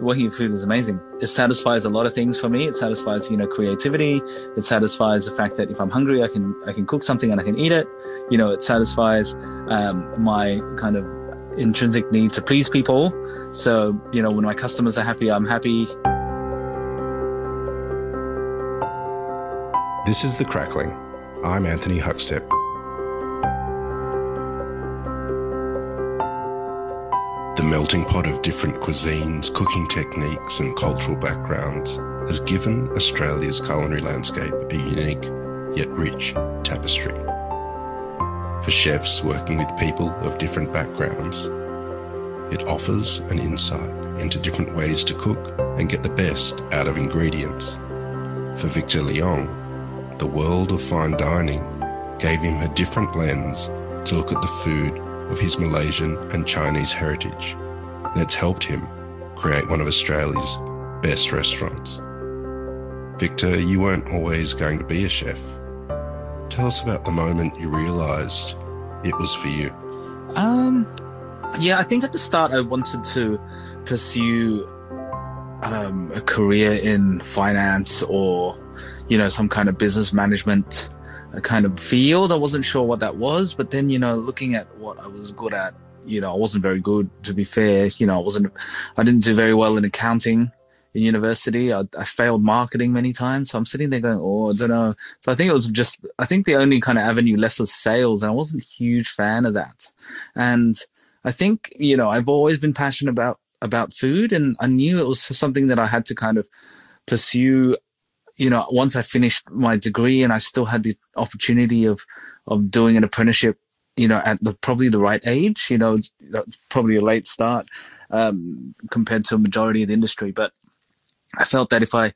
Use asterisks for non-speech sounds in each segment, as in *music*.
working in food is amazing. It satisfies a lot of things for me. It satisfies, you know, creativity. It satisfies the fact that if I'm hungry, I can I can cook something and I can eat it. You know, it satisfies um, my kind of intrinsic need to please people. So, you know, when my customers are happy, I'm happy. This is The Crackling. I'm Anthony Huckstep. Melting pot of different cuisines, cooking techniques, and cultural backgrounds has given Australia's culinary landscape a unique yet rich tapestry. For chefs working with people of different backgrounds, it offers an insight into different ways to cook and get the best out of ingredients. For Victor Liong, the world of fine dining gave him a different lens to look at the food of his Malaysian and Chinese heritage, and it's helped him create one of Australia's best restaurants. Victor, you weren't always going to be a chef. Tell us about the moment you realised it was for you. Um, yeah, I think at the start I wanted to pursue um, a career in finance or, you know, some kind of business management kind of field. I wasn't sure what that was, but then, you know, looking at what I was good at, you know, I wasn't very good, to be fair. You know, I wasn't, I didn't do very well in accounting in university. I, I failed marketing many times. So I'm sitting there going, oh, I don't know. So I think it was just, I think the only kind of avenue left was sales. And I wasn't a huge fan of that. And I think, you know, I've always been passionate about, about food and I knew it was something that I had to kind of pursue you know, once I finished my degree and I still had the opportunity of, of doing an apprenticeship, you know, at the, probably the right age, you know, probably a late start, um, compared to a majority of the industry. But I felt that if I,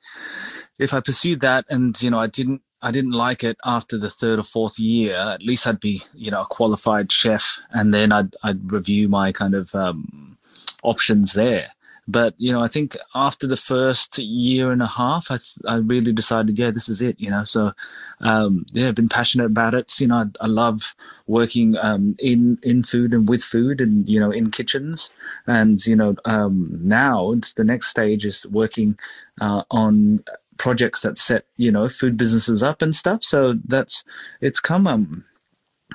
if I pursued that and, you know, I didn't, I didn't like it after the third or fourth year, at least I'd be, you know, a qualified chef and then I'd, I'd review my kind of, um, options there. But you know, I think after the first year and a half, I I really decided, yeah, this is it. You know, so um, yeah, I've been passionate about it. You know, I, I love working um, in in food and with food, and you know, in kitchens. And you know, um, now it's the next stage is working uh, on projects that set you know food businesses up and stuff. So that's it's come um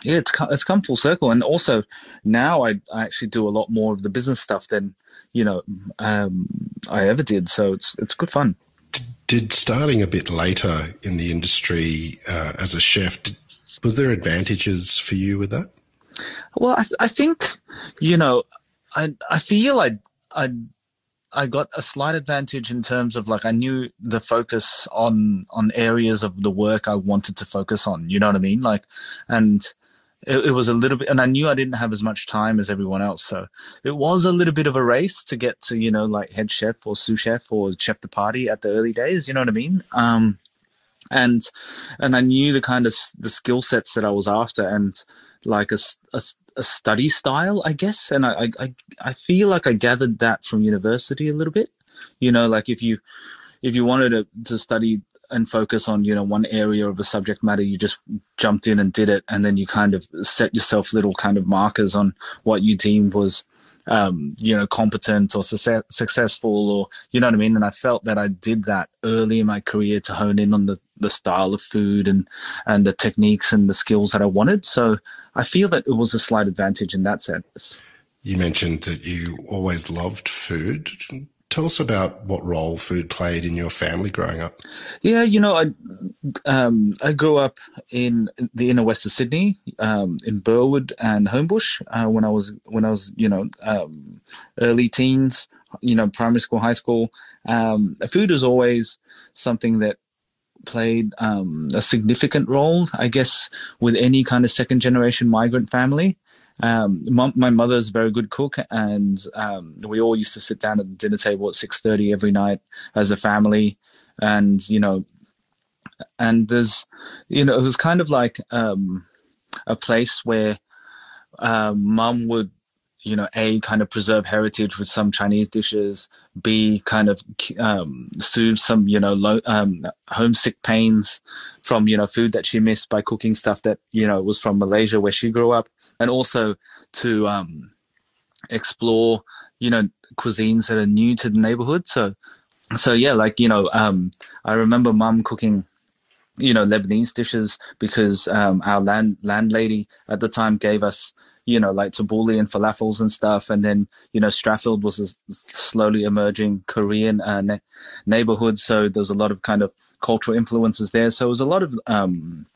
yeah, it's come, it's come full circle, and also now I, I actually do a lot more of the business stuff than you know um, I ever did. So it's it's good fun. Did starting a bit later in the industry uh, as a chef, did, was there advantages for you with that? Well, I, th- I think you know, I I feel I I I got a slight advantage in terms of like I knew the focus on on areas of the work I wanted to focus on. You know what I mean? Like, and it, it, was a little bit, and I knew I didn't have as much time as everyone else. So it was a little bit of a race to get to, you know, like head chef or sous chef or chef de partie at the early days. You know what I mean? Um, and, and I knew the kind of the skill sets that I was after and like a, a, a study style, I guess. And I, I, I feel like I gathered that from university a little bit, you know, like if you, if you wanted to, to study and focus on you know one area of a subject matter you just jumped in and did it. And then you kind of set yourself little kind of markers on what you deemed was um, you know competent or su- successful or you know what i mean? And i felt that i did that early in my career to hone in on the the style of food and and the techniques and the skills that i wanted. So i feel that it was a slight advantage in that sense. You mentioned that you always loved food Tell us about what role food played in your family growing up. Yeah, you know, I um, I grew up in the inner west of Sydney, um, in Burwood and Homebush. Uh, when I was when I was you know um, early teens, you know, primary school, high school. Um, food was always something that played um, a significant role, I guess, with any kind of second generation migrant family. Um, my, mother's a very good cook, and um, we all used to sit down at the dinner table at six thirty every night as a family, and you know, and there's, you know, it was kind of like um, a place where uh, mum would you know, A, kind of preserve heritage with some Chinese dishes, B, kind of um, soothe some, you know, low, um, homesick pains from, you know, food that she missed by cooking stuff that, you know, was from Malaysia where she grew up. And also to um, explore, you know, cuisines that are new to the neighborhood. So, so yeah, like, you know, um, I remember mum cooking, you know, Lebanese dishes because, um, our land, landlady at the time gave us, you know, like tabbouleh and falafels and stuff. And then, you know, Strathfield was a slowly emerging Korean uh, ne- neighborhood. So there was a lot of kind of cultural influences there. So it was a lot of, um,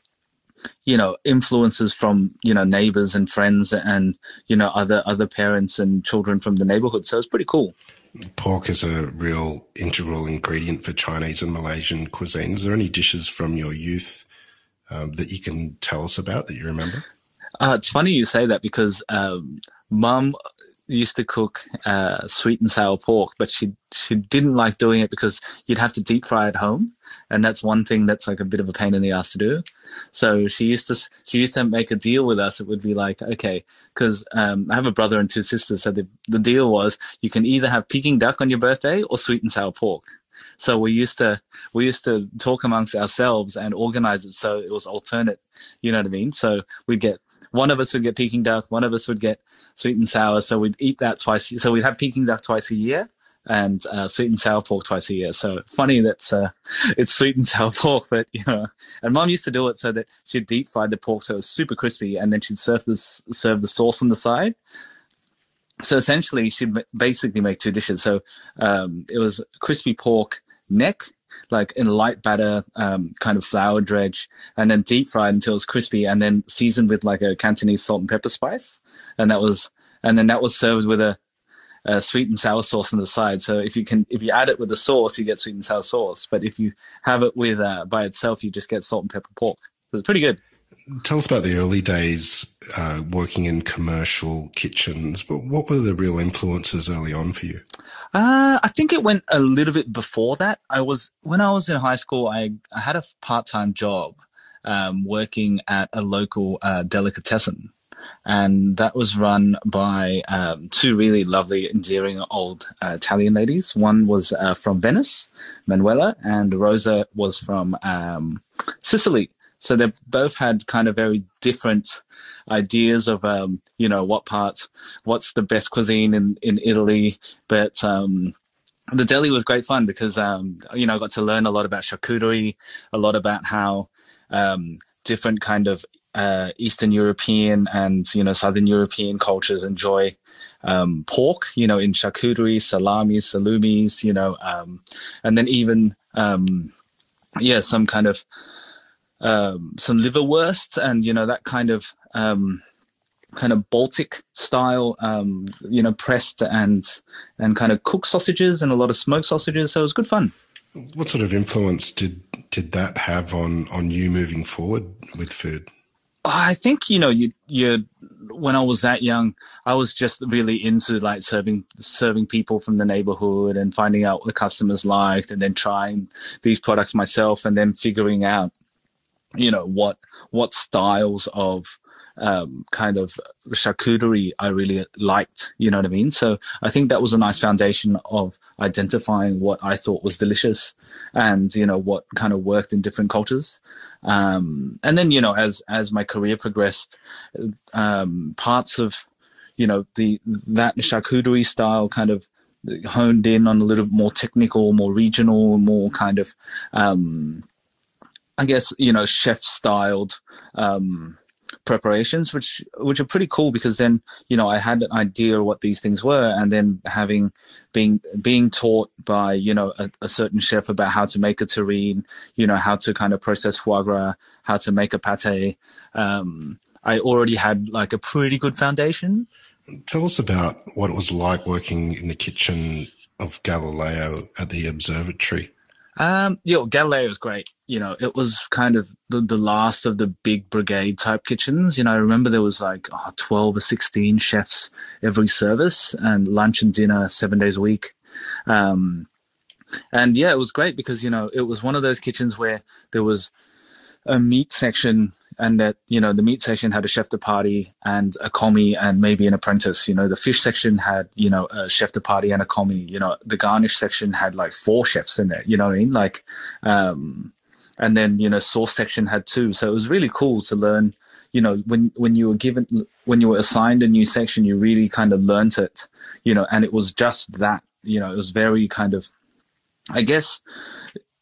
you know influences from you know neighbors and friends and you know other other parents and children from the neighborhood so it's pretty cool pork is a real integral ingredient for chinese and malaysian cuisine is there any dishes from your youth um, that you can tell us about that you remember uh, it's funny you say that because um, mum used to cook uh, sweet and sour pork, but she she didn't like doing it because you'd have to deep fry at home, and that's one thing that's like a bit of a pain in the ass to do. So she used to she used to make a deal with us. It would be like, okay, because um, I have a brother and two sisters, so the the deal was you can either have Peking duck on your birthday or sweet and sour pork. So we used to we used to talk amongst ourselves and organize it so it was alternate. You know what I mean? So we'd get one of us would get Peking duck, one of us would get sweet and sour. So we'd eat that twice. So we'd have Peking duck twice a year and uh, sweet and sour pork twice a year. So funny that uh, *laughs* it's sweet and sour pork, but you know. And mom used to do it so that she'd deep fry the pork so it was super crispy, and then she'd serve this serve the sauce on the side. So essentially, she'd basically make two dishes. So um, it was crispy pork neck like in light batter, um, kind of flour dredge, and then deep fried until it's crispy, and then seasoned with like a Cantonese salt and pepper spice, and that was, and then that was served with a, a sweet and sour sauce on the side. So if you can, if you add it with the sauce, you get sweet and sour sauce. But if you have it with uh, by itself, you just get salt and pepper pork. So it's pretty good. Tell us about the early days uh, working in commercial kitchens. But what were the real influences early on for you? Uh, I think it went a little bit before that. I was when I was in high school. I, I had a part time job um, working at a local uh, delicatessen, and that was run by um, two really lovely, endearing old uh, Italian ladies. One was uh, from Venice, Manuela, and Rosa was from um, Sicily. So they both had kind of very different ideas of, um, you know, what part, what's the best cuisine in, in Italy. But um, the deli was great fun because, um, you know, I got to learn a lot about charcuterie, a lot about how um, different kind of uh, Eastern European and, you know, Southern European cultures enjoy um, pork, you know, in charcuterie, salamis, salumis, you know, um, and then even, um, yeah, some kind of um, some liverwurst and you know that kind of um, kind of Baltic style, um, you know, pressed and and kind of cooked sausages and a lot of smoked sausages. So it was good fun. What sort of influence did did that have on on you moving forward with food? I think you know you you when I was that young, I was just really into like serving serving people from the neighborhood and finding out what the customers liked, and then trying these products myself, and then figuring out you know what what styles of um, kind of charcuterie I really liked. You know what I mean? So I think that was a nice foundation of identifying what I thought was delicious and you know what kind of worked in different cultures. Um, and then you know as as my career progressed, um, parts of you know the that charcuterie style kind of honed in on a little more technical, more regional, more kind of um, I guess you know chef styled um, preparations, which which are pretty cool because then you know I had an idea what these things were, and then having being being taught by you know a, a certain chef about how to make a terrine, you know how to kind of process foie gras, how to make a pate. Um, I already had like a pretty good foundation. Tell us about what it was like working in the kitchen of Galileo at the observatory. Um, yo, Galileo was great. You know, it was kind of the, the last of the big brigade type kitchens. You know, I remember there was like oh, 12 or 16 chefs every service and lunch and dinner seven days a week. Um, and yeah, it was great because, you know, it was one of those kitchens where there was a meat section and that you know the meat section had a chef de partie and a commis and maybe an apprentice. You know the fish section had you know a chef de partie and a commis. You know the garnish section had like four chefs in it you know what i mean? Like um and then you know sauce section had two. So it was really cool to learn you know when when you were given when you were assigned a new section you really kind of learnt it you know and it was just that you know it was very kind of i guess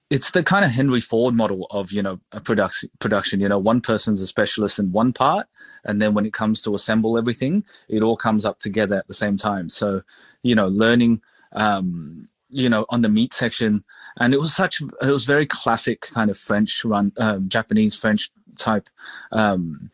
it's the kind of henry ford model of you know production production you know one person's a specialist in one part and then when it comes to assemble everything it all comes up together at the same time. So you know learning um you know on the meat section and it was such it was very classic kind of french run um, japanese french type um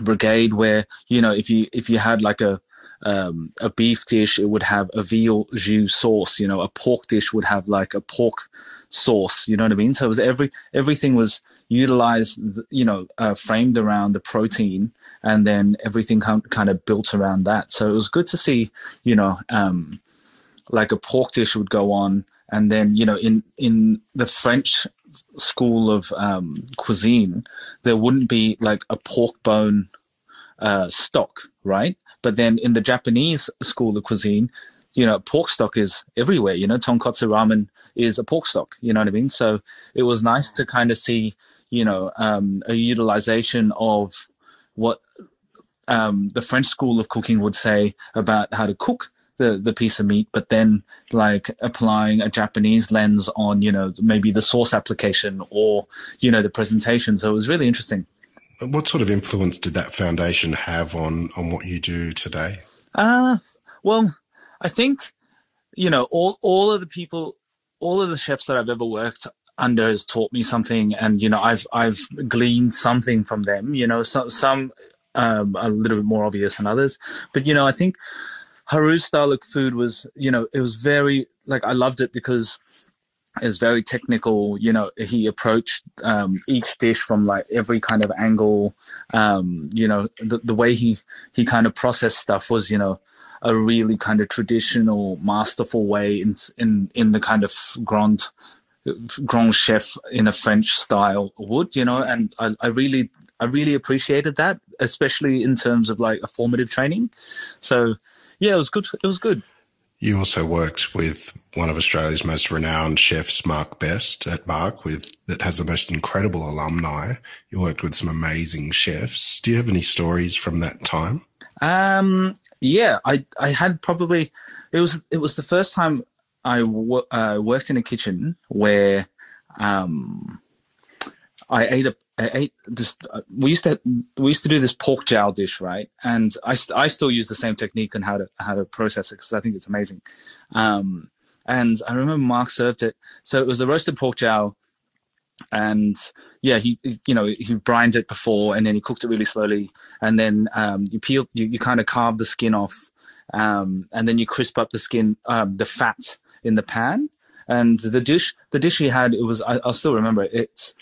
brigade where you know if you if you had like a um, a beef dish it would have a veal jus sauce you know a pork dish would have like a pork sauce you know what i mean so it was every everything was utilized you know uh, framed around the protein and then everything kind of built around that so it was good to see you know um, like a pork dish would go on and then you know in in the french school of um, cuisine, there wouldn't be like a pork bone uh, stock, right? But then in the Japanese school of cuisine, you know, pork stock is everywhere. You know, tonkotsu ramen is a pork stock. You know what I mean? So it was nice to kind of see, you know, um, a utilization of what um, the French school of cooking would say about how to cook the the piece of meat, but then like applying a Japanese lens on you know maybe the sauce application or you know the presentation. So it was really interesting. What sort of influence did that foundation have on on what you do today? Uh well, I think you know all all of the people, all of the chefs that I've ever worked under has taught me something, and you know I've I've gleaned something from them. You know, some some um, a little bit more obvious than others, but you know I think Haru's style of food was, you know, it was very like I loved it because it was very technical. You know, he approached um, each dish from like every kind of angle. Um, you know, the the way he he kind of processed stuff was, you know, a really kind of traditional, masterful way in in in the kind of grand grand chef in a French style would. You know, and I, I really I really appreciated that, especially in terms of like a formative training. So yeah, it was good. It was good. You also worked with one of Australia's most renowned chefs, Mark Best, at Marque, with that has the most incredible alumni. You worked with some amazing chefs. Do you have any stories from that time? Um, yeah, I I had probably it was it was the first time I w- uh, worked in a kitchen where um, I ate a I ate this. Uh, we used to we used to do this pork jowl dish, right? And I I still use the same technique on how to how to process it because I think it's amazing. Um, and I remember Mark served it. So it was a roasted pork jowl, and yeah, he you know he brined it before, and then he cooked it really slowly, and then um, you peel you, you kind of carve the skin off, um, and then you crisp up the skin um, the fat in the pan and the dish the dish he had it was I, will still remember it. It's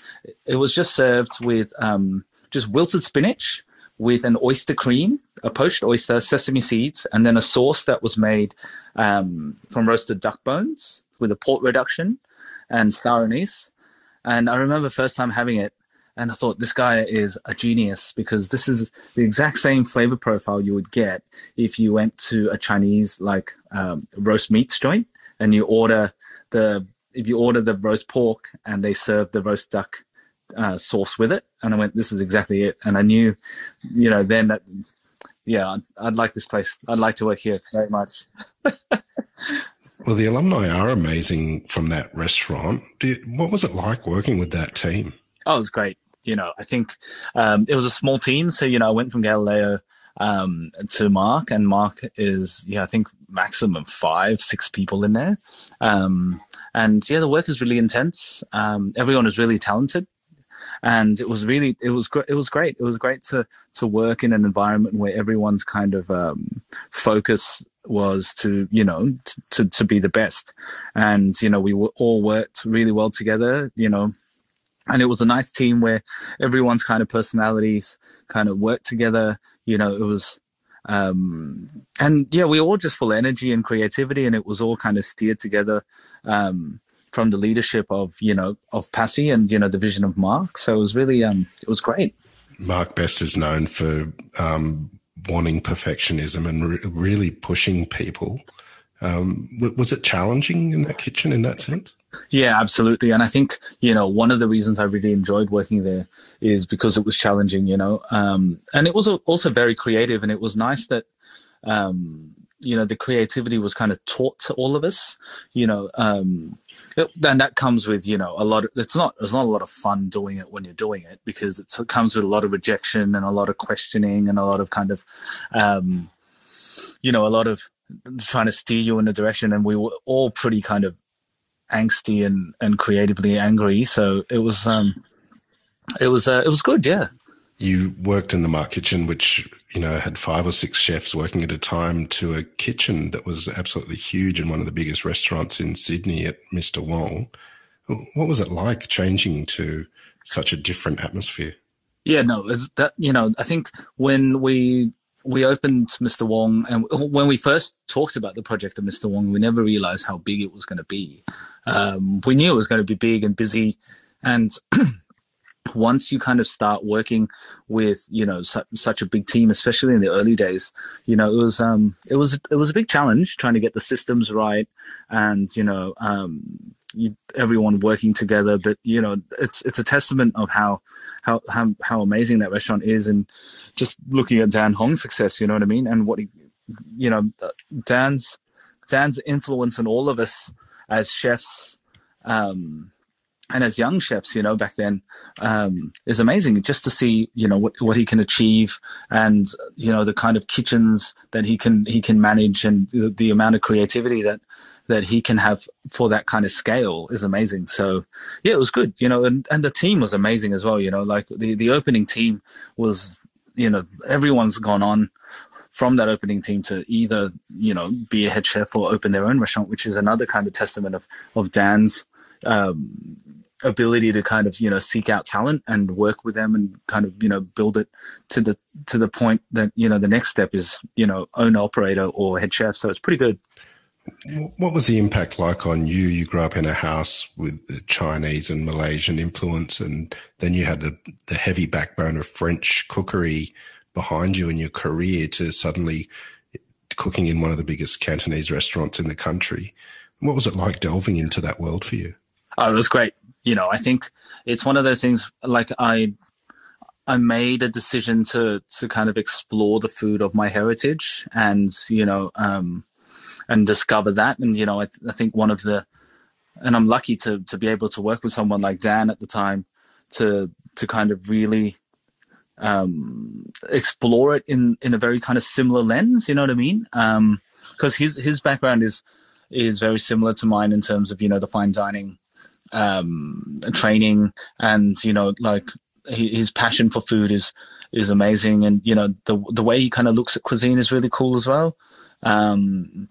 it was just served with um, just wilted spinach with an oyster cream, a poached oyster, sesame seeds, and then a sauce that was made um, from roasted duck bones with a port reduction and star anise. And I remember first time having it, and I thought this guy is a genius because this is the exact same flavor profile you would get if you went to a Chinese like um, roast meats joint and you order the if you order the roast pork and they serve the roast duck uh, sauce with it, and I went, this is exactly it. And I knew, you know, then that, yeah, I'd, I'd like this place. I'd like to work here very much. *laughs* well, the alumni are amazing from that restaurant. What was it like working with that team? Oh, it was great. You know, I think um, it was a small team. So, you know, I went from Galileo um, to Marque, and Marque is, yeah, I think maximum five, six people in there. Um, and yeah, the work is really intense. Um, everyone is really talented. And it was really, it was. It was great. It was great to to work in an environment where everyone's kind of um, focus was to you know to to be the best, and you know we all worked really well together. You know, and it was a nice team where everyone's kind of personalities kind of worked together you know, it was, um, and yeah, we were all just full of energy and creativity, and it was all kind of steered together um, from the leadership of you know of Pasi and you know the vision of Mark. So it was really, um, it was great. Mark Best is known for um, wanting perfectionism and re- really pushing people. Um, was it challenging in that kitchen in that sense? Yeah, absolutely. And I think, you know, one of the reasons I really enjoyed working there is because it was challenging, you know, um, and it was also very creative. And it was nice that, um, you know, the creativity was kind of taught to all of us, you know, um, and that comes with, you know, a lot of, it's not, it's not a lot of fun doing it when you're doing it because it comes with a lot of rejection and a lot of questioning and a lot of kind of, um, you know, a lot of trying to steer you in a direction. And we were all pretty kind of angsty and, and creatively angry. So it was, um, it was, uh, it was good. Yeah. You worked in the Marque Kitchen, which, you know, had five or six chefs working at a time to a kitchen that was absolutely huge and one of the biggest restaurants in Sydney at Mr. Wong. What was it like changing to such a different atmosphere? Yeah, no, it's that, you know, I think when we we opened Mr. Wong, and when we first talked about the project of Mr. Wong, we never realized how big it was going to be. Um, we knew it was going to be big and busy, and *clears throat* once you kind of start working with you know su- such a big team, especially in the early days, you know it was um, it was it was a big challenge trying to get the systems right, and you know um, you, everyone working together. But you know it's it's a testament of how how how how amazing that restaurant is, and just looking at Dan Hong's success, you know what I mean, and what he, you know, Dan's Dan's influence on all of us as chefs. Um, and as young chefs, you know, back then, um, is amazing just to see, you know, what, what he can achieve and, you know, the kind of kitchens that he can, he can manage and the, the amount of creativity that, that he can have for that kind of scale is amazing. So yeah, it was good, you know, and, and the team was amazing as well. You know, like the, the opening team was, you know, everyone's gone on from that opening team to either, you know, be a head chef or open their own restaurant, which is another kind of testament of, of Dan's, um, ability to kind of, you know, seek out talent and work with them and kind of, you know, build it to the, to the point that, you know, the next step is, you know, owner operator or head chef. So it's pretty good. What was the impact like on you? You grew up in a house with the Chinese and Malaysian influence, and then you had the, the heavy backbone of French cookery behind you in your career to suddenly cooking in one of the biggest Cantonese restaurants in the country. What was it like delving into that world for you? Oh, it was great. You know, I think it's one of those things like I I made a decision to to kind of explore the food of my heritage and, you know, um and discover that. And you know, I, I think one of the, and I'm lucky to to be able to work with someone like Dan at the time to to kind of really um, explore it in in a very kind of similar lens. You know what I mean? Um, Because his his background is is very similar to mine in terms of you know the fine dining um, training and you know like his passion for food is is amazing and you know the the way he kind of looks at cuisine is really cool as well um,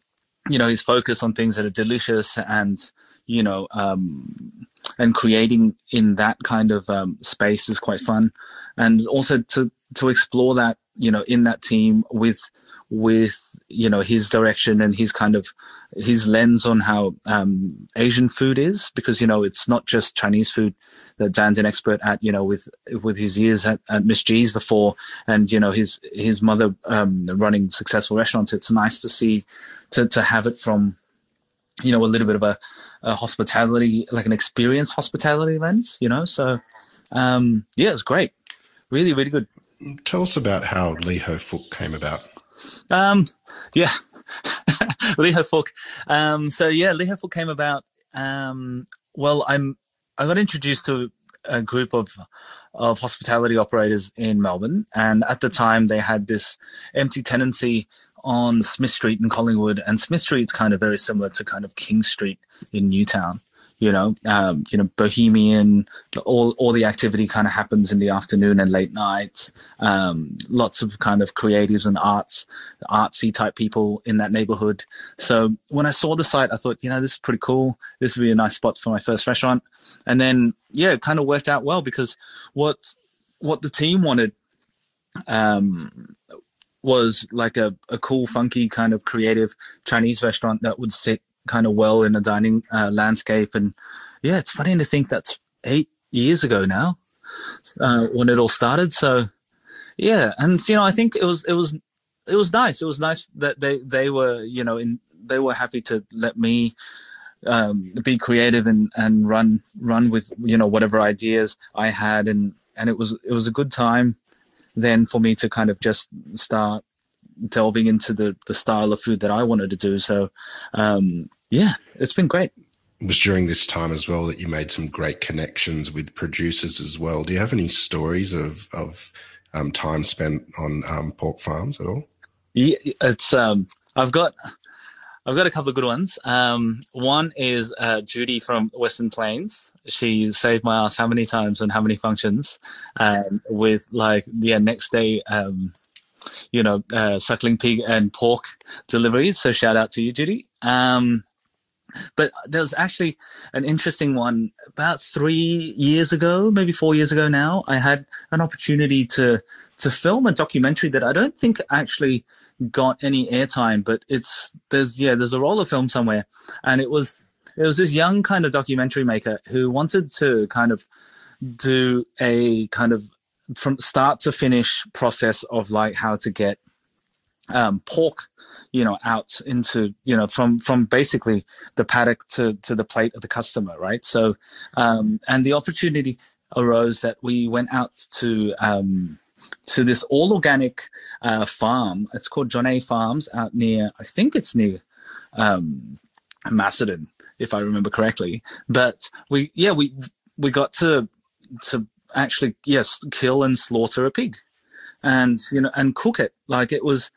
you know, his focus on things that are delicious and, you know, um, and creating in that kind of um, space is quite fun. And also to, to explore that, you know, in that team with, with, you know, his direction and his kind of, his lens on how um, Asian food is, because, you know, it's not just Chinese food that Dan's an expert at, you know, with, with his years at, at Ms G's before and, you know, his, his mother um, running successful restaurants. It's nice to see, to, to have it from, you know, a little bit of a, a hospitality, like an experience hospitality lens, you know? So, um, yeah, it's great. Really, really good. Tell us about how Lee Ho Fook came about. Um, yeah, *laughs* Lee Ho Fook. Um, so yeah, Lee Ho Fook came about. Um, well, I'm I got introduced to a group of of hospitality operators in Melbourne, and at the time they had this empty tenancy on Smith Street in Collingwood, and Smith Street's kind of very similar to kind of King Street in Newtown. You know, um, you know, bohemian. All all the activity kind of happens in the afternoon and late nights. Um, lots of kind of creatives and arts, artsy type people in that neighborhood. So when I saw the site, I thought, you know, this is pretty cool. This would be a nice spot for my first restaurant. And then, yeah, it kind of worked out well because what what the team wanted um, was like a, a cool, funky kind of creative Chinese restaurant that would sit kind of well in a dining uh, landscape. And yeah, it's funny to think that's eight years ago now uh, when it all started. So yeah, and you know, I think it was it was it was nice. It was nice that they they were you know in they were happy to let me um, be creative and and run run with you know whatever ideas I had and and it was it was a good time then for me to kind of just start delving into the the style of food that I wanted to do. So um, yeah, it's been great. It was during this time as well that you made some great connections with producers as well. Do you have any stories of of um, time spent on um, pork farms at all? Yeah, it's um, I've got I've got a couple of good ones. Um, one is uh, Judy from Western Plains. She saved my ass how many times and how many functions, um, with like yeah next day, um, you know, uh, suckling pig and pork deliveries. So shout out to you, Judy. Um, but there was actually an interesting one about three years ago, maybe four years ago now. I had an opportunity to to film a documentary that I don't think actually got any airtime, but it's there's yeah there's a roll of film somewhere, and it was it was this young kind of documentary maker who wanted to kind of do a kind of from start to finish process of like how to get um, pork you know out into you know from from basically the paddock to to the plate of the customer right so um and the opportunity arose that we went out to um to this all organic uh, farm. It's called Jonai Farms out near, I think it's near um, Macedon, if I remember correctly. But we, yeah, we we got to to actually yes kill and slaughter a pig, and you know and cook it like it was.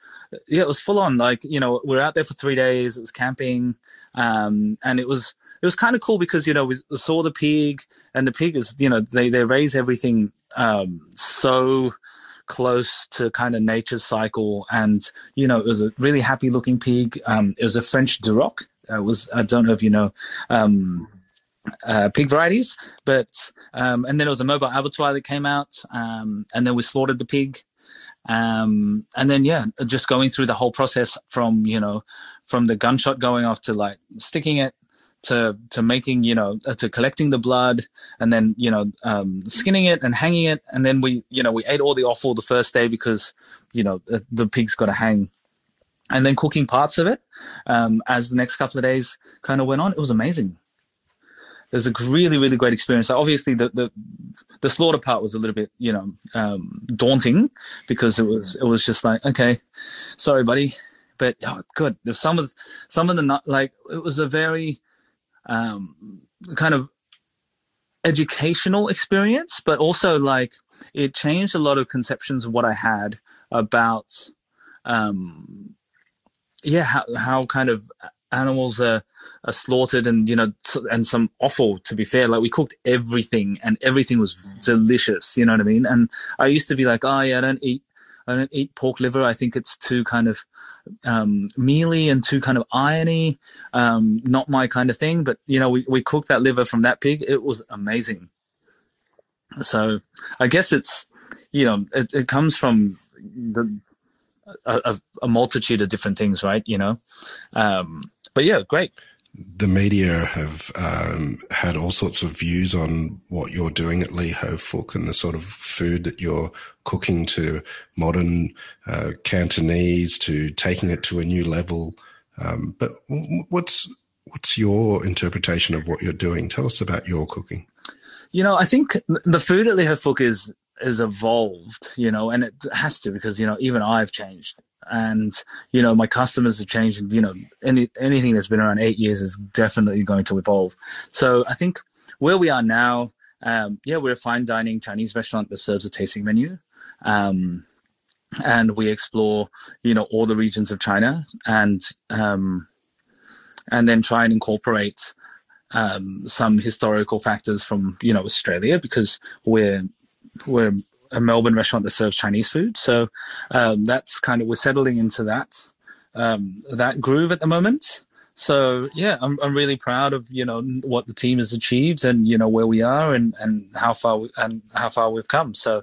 Yeah, it was full on. Like you know, we are out there for three days. It was camping, um, and it was it was kind of cool because you know we saw the pig, and the pig is you know they they raise everything um, so close to kind of nature's cycle. And, you know, it was a really happy looking pig. Um, it was a French Duroc. It was, I don't know if you know, um, uh, pig varieties, but, um, and then it was a mobile abattoir that came out. Um, and then we slaughtered the pig. Um, and then, yeah, just going through the whole process from, you know, from the gunshot going off to like sticking it to to making you know uh, to collecting the blood and then you know um, skinning it and hanging it and then we you know we ate all the offal the first day because you know the, the pig's got to hang and then cooking parts of it um, as the next couple of days kind of went on it was amazing was a really really great experience. Obviously the, the the slaughter part was a little bit you know um, daunting because it was it was just like okay sorry buddy. But oh, good. There's some of some of the like it was a very um, kind of educational experience, but also like it changed a lot of conceptions of what I had about, um, yeah, how, how kind of animals are, slaughtered and, you know, and some offal, to be fair. Like we cooked everything and everything was delicious, you know what I mean? And I used to be like, oh, yeah, I don't eat I don't eat pork liver. I think it's too kind of um, mealy and too kind of irony. Um, not my kind of thing. But you know, we we cooked that liver from that pig. It was amazing. So I guess it's you know it, it comes from the a, a, multitude of different things, right? You know, um, but yeah, great the media have um, had all sorts of views on what you're doing at Lee Ho Fook and the sort of food that you're cooking to modern uh, Cantonese to taking it to a new level. Um, but what's what's your interpretation of what you're doing? Tell us about your cooking. You know, I think the food at Lee Ho Fook is is evolved, you know, and it has to because you know even I've changed and you know my customers have changed you know any anything that's been around eight years is definitely going to evolve. So i think where we are now um, yeah we're a fine dining chinese restaurant that serves a tasting menu. Um, and we explore you know all the regions of china and um, and then try and incorporate um, some historical factors from you know australia because we're we're a Melbourne restaurant that serves Chinese food. So um, that's kind of we're settling into that um, that groove at the moment. So yeah, I'm I'm really proud of you know what the team has achieved and you know where we are and and how far we, and how far we've come. So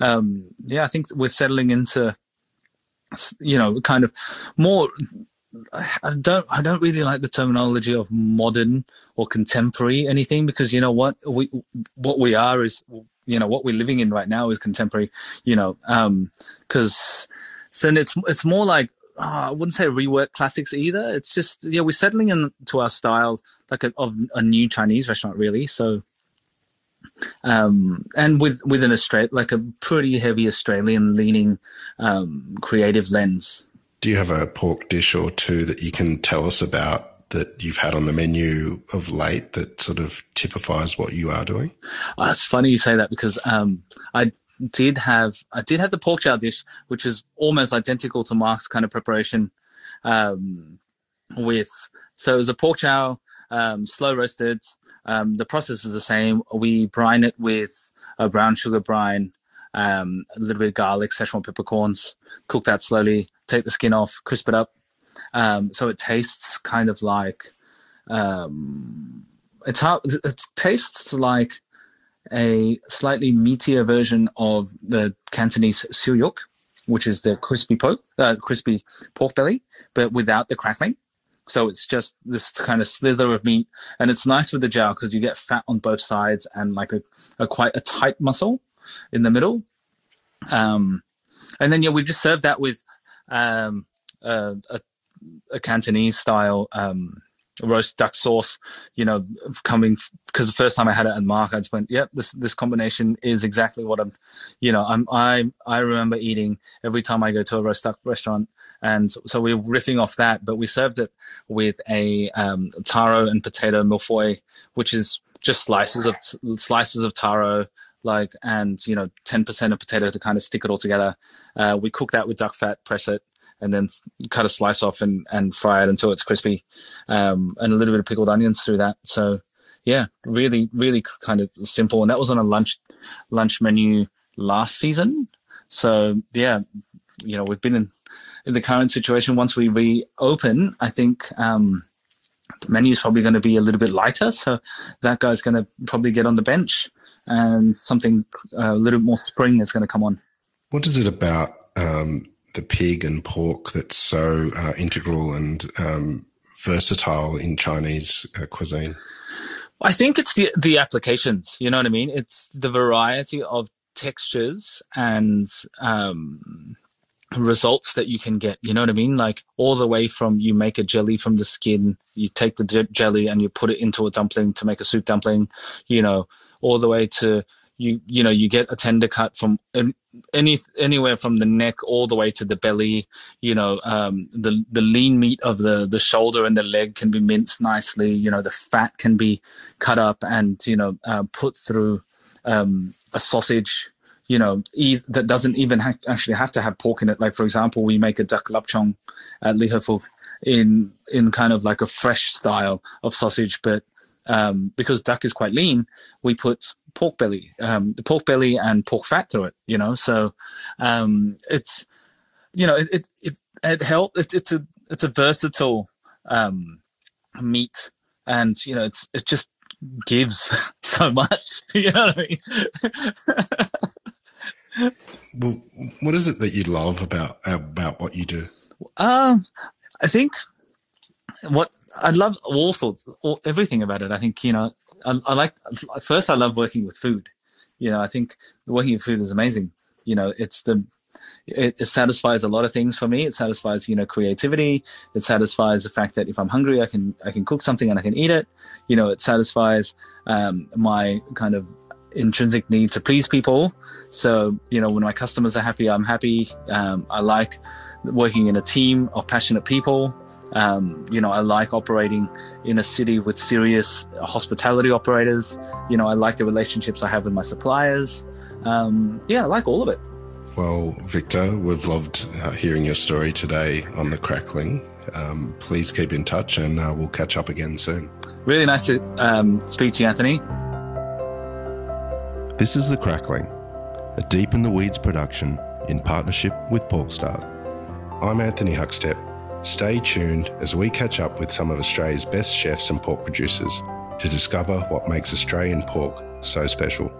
um, yeah, I think we're settling into you know kind of more I don't I don't really like the terminology of modern or contemporary anything because you know what we what we are is you know what we're living in right now is contemporary you know um because so it's it's more like uh, I wouldn't say rework classics either. It's just yeah, we're settling into our style like a, of a new Chinese restaurant really. So um, and with with an Australia like a pretty heavy Australian leaning um, creative lens. Do you have a pork dish or two that you can tell us about that you've had on the menu of late that sort of typifies what you are doing? Oh, it's funny you say that because um, I did have I did have the pork jowl dish, which is almost identical to Mark's kind of preparation. Um, with so it was a pork jowl, um, slow roasted. Um, the process is the same. We brine it with a brown sugar brine, um, a little bit of garlic, Szechuan peppercorns. Cook that slowly. Take the skin off, crisp it up. Um, so it tastes kind of like um, hard, it tastes like a slightly meatier version of the Cantonese siu yuk, which is the crispy pork, uh, crispy pork belly, but without the crackling. So it's just this kind of slither of meat, and it's nice with the jiao because you get fat on both sides and like a, a quite a tight muscle in the middle. Um, and then yeah, we just serve that with um, a, Cantonese style um, roast duck sauce, you know, coming because the first time I had it at Marque, I just went, "Yep, this this combination is exactly what I'm." You know, I'm I I remember eating every time I go to a roast duck restaurant, and so we are riffing off that, but we served it with a um, taro and potato mille which is just slices of slices of taro, like and you know, ten percent of potato to kind of stick it all together. Uh, we cook that with duck fat, press it, and then cut a slice off and, and fry it until it's crispy, um, and a little bit of pickled onions through that. So yeah, really, really kind of simple. And that was on a lunch lunch menu last season. So yeah, you know, we've been in in the current situation. Once we reopen, I think um, the menu is probably going to be a little bit lighter. So that guy's going to probably get on the bench, and something uh, a little more spring is going to come on. What is it about um, the pig and pork that's so uh, integral and um, versatile in Chinese uh, cuisine? I think it's the the applications. You know what I mean? It's the variety of textures and um, results that you can get. You know what I mean? Like all the way from you make a jelly from the skin, you take the jelly and you put it into a dumpling to make a soup dumpling. You know, all the way to you you know you get a tender cut from any anywhere from the neck all the way to the belly you know um, the the lean meat of the the shoulder and the leg can be minced nicely you know the fat can be cut up and you know uh, put through um, a sausage you know e- that doesn't even ha- actually have to have pork in it. Like for example we make a duck lapchong at Li in in kind of like a fresh style of sausage but um, because duck is quite lean, we put pork belly, um, the pork belly and pork fat to it. You know, so um, it's you know it it it, it helps. It, it's a it's a versatile um, meat, and you know it's it just gives *laughs* so much. *laughs* You know what I mean? *laughs* well, what is it that you love about about what you do? Um, I think what I love all sorts, all, everything about it. I think you know, I, I like first. I love working with food. You know, I think working with food is amazing. You know, it's the it, it, satisfies a lot of things for me. It satisfies, you know, creativity. It satisfies the fact that if I'm hungry, I can I can cook something and I can eat it. You know, it satisfies um, my kind of intrinsic need to please people. So, you know, when my customers are happy, I'm happy. Um, I like working in a team of passionate people. Um, you know, I like operating in a city with serious hospitality operators. You know, I like the relationships I have with my suppliers. Um, yeah, I like all of it. Well, Victor, we've loved uh, hearing your story today on the crackling. Um, please keep in touch and uh, we'll catch up again soon. Really nice to um, speak to you, Anthony. This is The Crackling, a Deep in the Weeds production in partnership with Porkstar. I'm Anthony Huckstep Stay tuned as we catch up with some of Australia's best chefs and pork producers to discover what makes Australian pork so special.